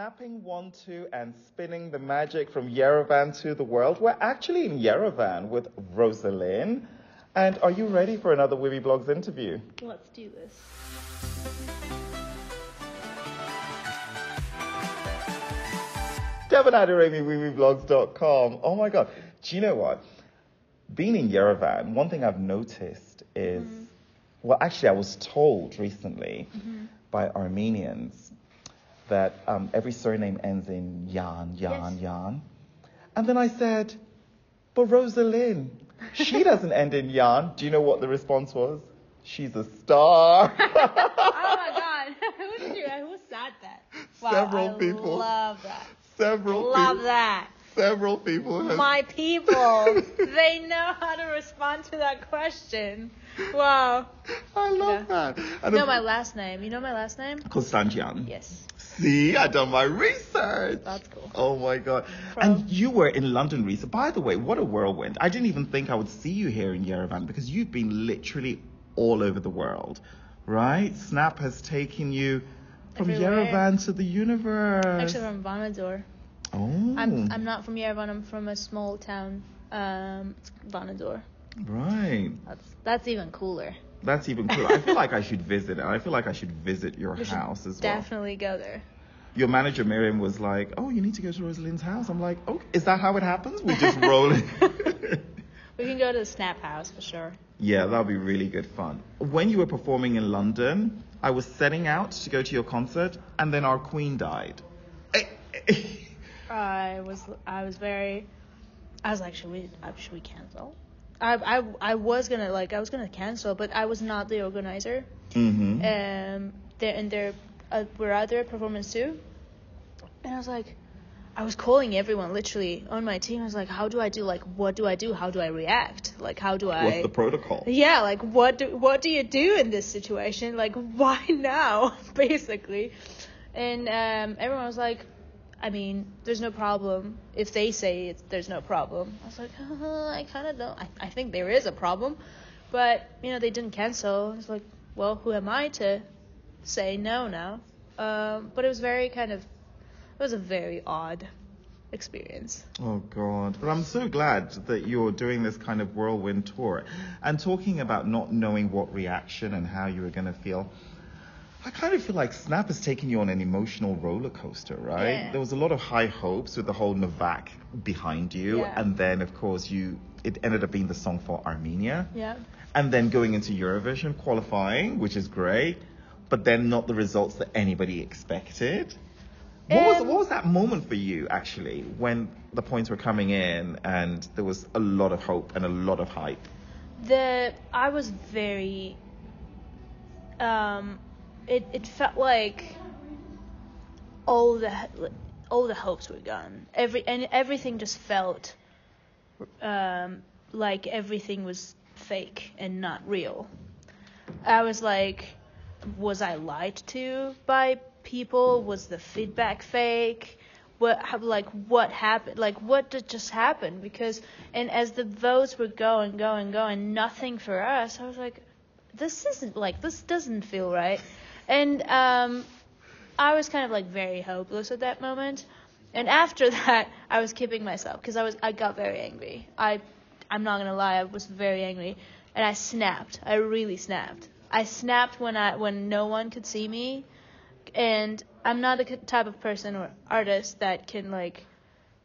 snapping one, two, and spinning the magic from Yerevan to the world. We're actually in Yerevan with Rosa Linn. And are you ready for another Wiwibloggs interview? Let's do this. Devon Adiremi, Wiwibloggs.com. Oh my God. Do you know what? Being in Yerevan, one thing I've noticed is, Mm-hmm. well, actually, I was told recently by Armenians that um, every surname ends in Yan, Yan, Yes. Yan. And then I said, but Rosa Linn, she doesn't end in Yan. Do you know what the response was? She's a star. Oh my god. who you who said that? Wow, Several I people. Love that. several Love people, that. several people have My people. they know how to respond to that question. Wow. I love Yeah. that. You And know my last name. You know my last name? Konstantian. Yes. See, I done my research. That's cool. Oh my god. Pro. And you were in London recently. By the way, what a whirlwind. I didn't even think I would see you here in Yerevan because you've been literally all over the world. Right? Snap has taken you from Everywhere. Yerevan to the universe. Actually from Vanadzor. oh. I'm I'm not from Yerevan, I'm from a small town. Um Vanadzor. right. That's that's even cooler. That's even cooler. I feel like I should visit it. I feel like I should visit your We house as well. Definitely go there. Your manager Miriam was like, "Oh, you need to go to Rosa Linn's house." I'm like, "Oh, is that how it happens? We just roll it." We can go to the Snap House for sure. yeah, that'll be really good fun. When you were performing in London, I was setting out to go to your concert, and then our queen died. I was I was very I was like should we uh, should we cancel? I I I was gonna like I was gonna cancel, but I was not the organizer. mm-hmm. Um, there and there uh, were other performance too, and I was like, I was calling everyone literally on my team. I was like, how do I do? Like, what do I do? How do I react? Like, how do I? What's the protocol? yeah, like what do what do you do in this situation? Like, why now? Basically, and um, everyone was like, I mean, there's no problem if they say it's, there's no problem. I was like, I kind of don't. I, I think there is a problem, but you know they didn't cancel. I was like, well, who am I to say no now? Um, but it was very kind of, it was a very odd experience. Oh God! But I'm so glad that you're doing this kind of whirlwind tour, and talking about not knowing what reaction and how you were going to feel. I kind of feel like Snap has taken you on an emotional roller coaster, right? Yeah. There was a lot of high hopes with the whole Novak behind you, Yeah. and then of course you it ended up being the song for Armenia, Yeah. and then going into Eurovision qualifying, which is great, but then not the results that anybody expected. What was Um, what was that moment for you actually when the points were coming in and there was a lot of hope and a lot of hype? the I was very um it it felt like all the all the hopes were gone every and everything just felt um like everything was fake and not real I was like was I lied to by people? Was the feedback fake? What like what happened like what did just happen? Because and as the votes were going going going nothing for us i was like this isn't like this doesn't feel right. And um i was kind of like very hopeless at that moment. And after that i was keeping myself because i was i got very angry. I i'm not gonna lie i was very angry. And i snapped. I really snapped i snapped when i when no one could see me and I'm not the type of person or artist that can like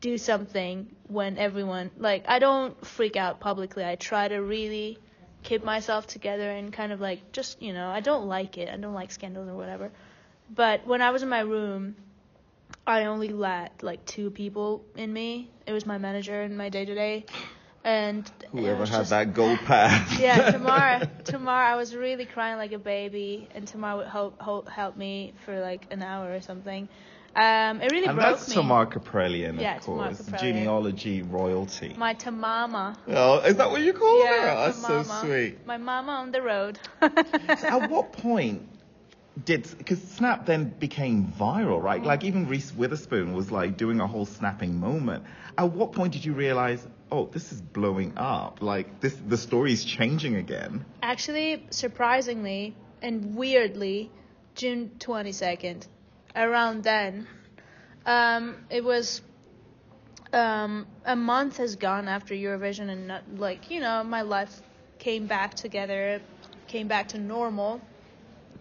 do something when everyone like I don't freak out publicly. I try to really keep myself together and kind of like just you know I don't like it. I don't like scandals or whatever. But when I was in my room, I only let like two people in me. It was my manager and my day to day, and Whoever had just- that gold pass. yeah, Tamara. Tamara, I was really crying like a baby, and Tamara would help help, help me for like an hour or something. Um, it really and broke that's me. Tamar Kaprelian, of Tamar course. Kaprelian. Genealogy royalty. My Tamama. oh, is that what you call her? Yeah, That's so sweet. My mama on the road. At what point did because Snap then became viral, right? Mm. Like even Reese Witherspoon was like doing a whole snapping moment. At what point did you realize, oh, this is blowing up? Like this, the story's changing again. Actually, surprisingly and weirdly, June 22nd, around then, Um, it was um, a month has gone after Eurovision, and not, like you know, my life came back together, came back to normal,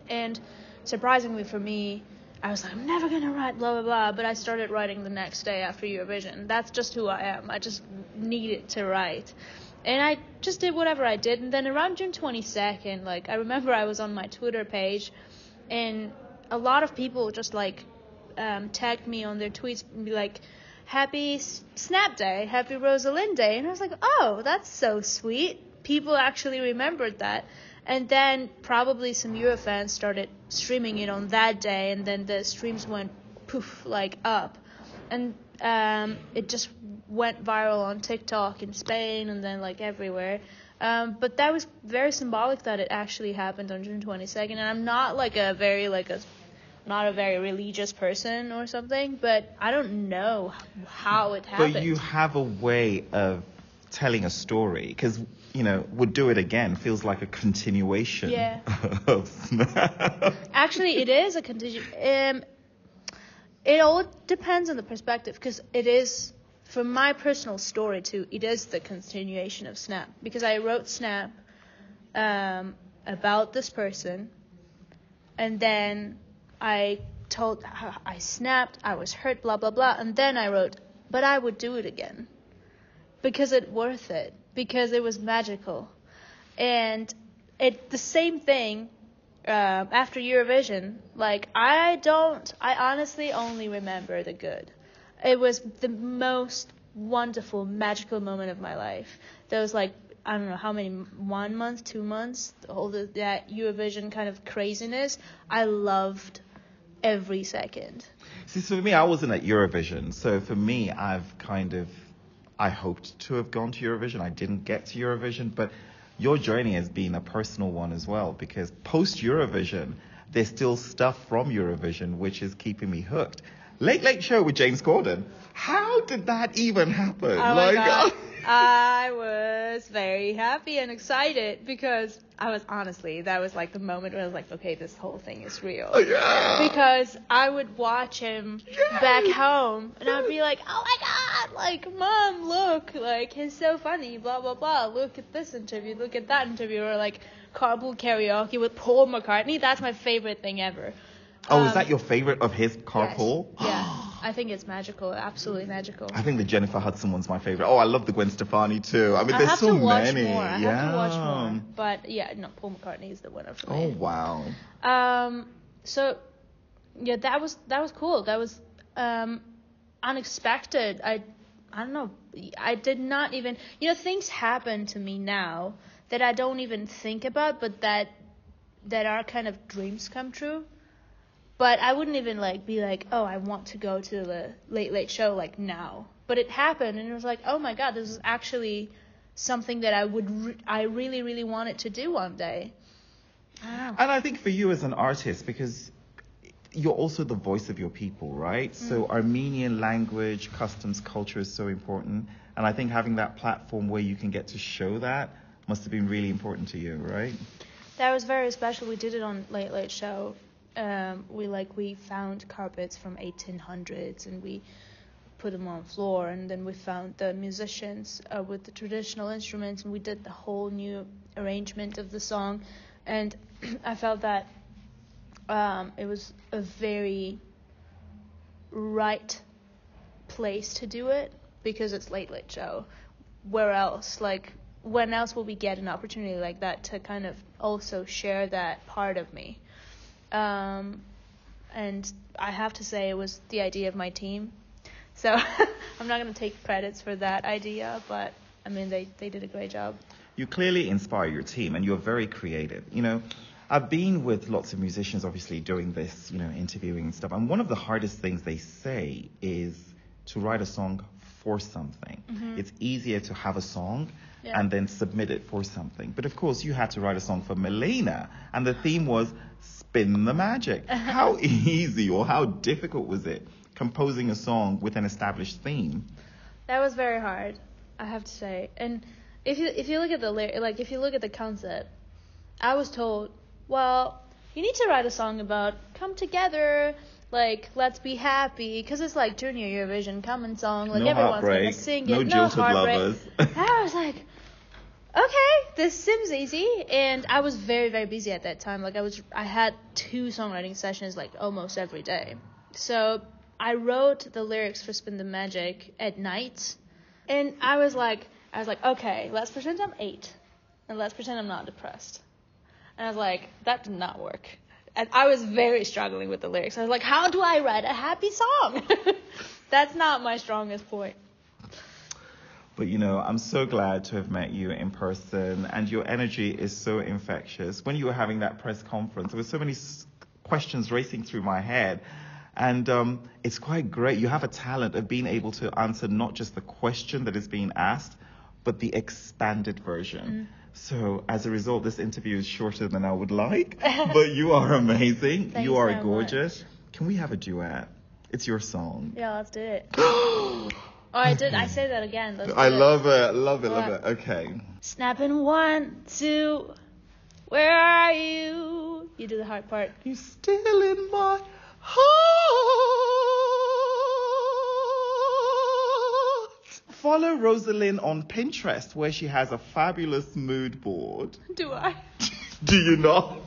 and surprisingly for me, I was like, I'm never gonna write blah blah blah, but I started writing the next day after Eurovision. That's just who I am. I just needed to write. And I just did whatever I did. And then around June 22nd, like, I remember I was on my Twitter page, and a lot of people just, like, um, tagged me on their tweets and be like, Happy Snap Day, Happy Rosa Linn Day. And I was like, oh, that's so sweet. People actually remembered that. And then probably some Eurofans started streaming it on that day, and then the streams went poof, like up. And um, it just went viral on TikTok in Spain and then like everywhere. Um, but that was very symbolic that it actually happened on June 22nd. And I'm not like a very like a not a very religious person or something, but I don't know how it happened. But you have a way of telling a story because you know would do it again feels like a continuation Yeah. of Actually, it is a continu Um, it all depends on the perspective because it is, from my personal story too, it is the continuation of Snap because I wrote Snap um, about this person, and then I told I snapped, I was hurt, blah blah blah, and then I wrote, but I would do it again because it worth it because it was magical, and it the same thing um, after Eurovision, like I don't, I honestly only remember the good. It was the most wonderful, magical moment of my life. Those like I don't know how many, one month, two months, all the, that Eurovision kind of craziness. I loved every second. See, so for me, I wasn't at Eurovision. So for me, I've kind of, I hoped to have gone to Eurovision. I didn't get to Eurovision, but your journey has been a personal one as well because post Eurovision, there's still stuff from Eurovision which is keeping me hooked. Late Late Show with James Corden. How did that even happen? Oh my god. Uh, I was very happy and excited because I was honestly that was like the moment where I was like, okay, this whole thing is real. Oh, yeah. Because I would watch him Yes. back home and I'd be like, oh my god, like mom, look, like he's so funny, blah blah blah. Look at this interview, look at that interview, or like carpool karaoke with Paul McCartney. That's my favorite thing ever. oh, is Um, that your favorite of his yes. Yeah, I think it's magical, absolutely magical. I think the Jennifer Hudson one's my favorite. Oh, I love the Gwen Stefani too. I mean, I there's have so to watch many. more. I yeah. have to watch more. But yeah, no, Paul McCartney is the winner for Oh me. wow. Um, so yeah, that was that was cool. That was um unexpected. I I don't know. I did not even you know things happen to me now that I don't even think about, but that that are kind of dreams come true. But I wouldn't even like be like, oh, I want to go to the Late Late Show like now. But it happened, and it was like, oh my god, this is actually something that I would re- I really really wanted to do one day. I. And I think for you as an artist, because you're also the voice of your people, right? So Armenian language, customs, culture is so important. And I think having that platform where you can get to show that must have been really important to you, right? That was very special. We did it on Late Late Show. Um, we like we found carpets from 1800s and we put them on floor, and then we found the musicians uh, with the traditional instruments, and we did the whole new arrangement of the song. And I felt that um, it was a very right place to do it because it's Late Late Show. Where else, like, when else will we get an opportunity like that to kind of also share that part of me? Um, and I have to say, it was the idea of my team. So I'm not going to take credits for that idea, but I mean, they, they did a great job. You clearly inspire your team and you're very creative. You know, I've been with lots of musicians obviously doing this, you know, interviewing and stuff. And one of the hardest things they say is to write a song for something. Mm-hmm. It's easier to have a song Yeah. and then submit it for something. But of course, you had to write a song for Melina, and the theme was spin the magic. How easy or how difficult was it composing a song with an established theme? That was very hard, I have to say. And if you if you look at the like if you look at the concept, I was told, well, you need to write a song about come together, like let's be happy. Because it's like junior Eurovision common song like No everyone's gonna sing it no no heartbreak. I was like okay this seems easy. And I was very very busy at that time. Like I was I had two songwriting sessions like almost every day. So I wrote the lyrics for Spin the Magic at night. And I was like I was like okay let's pretend I'm eight and let's pretend I'm not depressed and I was like, that did not work. And I was very struggling with the lyrics. I was like, how do I write a happy song? That's not my strongest point. But you know, I'm so glad to have met you in person, and your energy is so infectious. When you were having that press conference, there were so many questions racing through my head, and um, it's quite great. You have a talent of being able to answer not just the question that is being asked, but the expanded version. So as a result, this interview is shorter than I would like, but you are amazing. Thanks you are so gorgeous. Can we have a duet? It's your song. Yeah, let's do it. oh, I did. I say that again. Let's I love it, love it, love it. Okay. Snapping one, two. Where are you? You do the hard part. You're still in my heart. Follow Rosa Linn on Pinterest where she has a fabulous mood board. Do I? Do you not?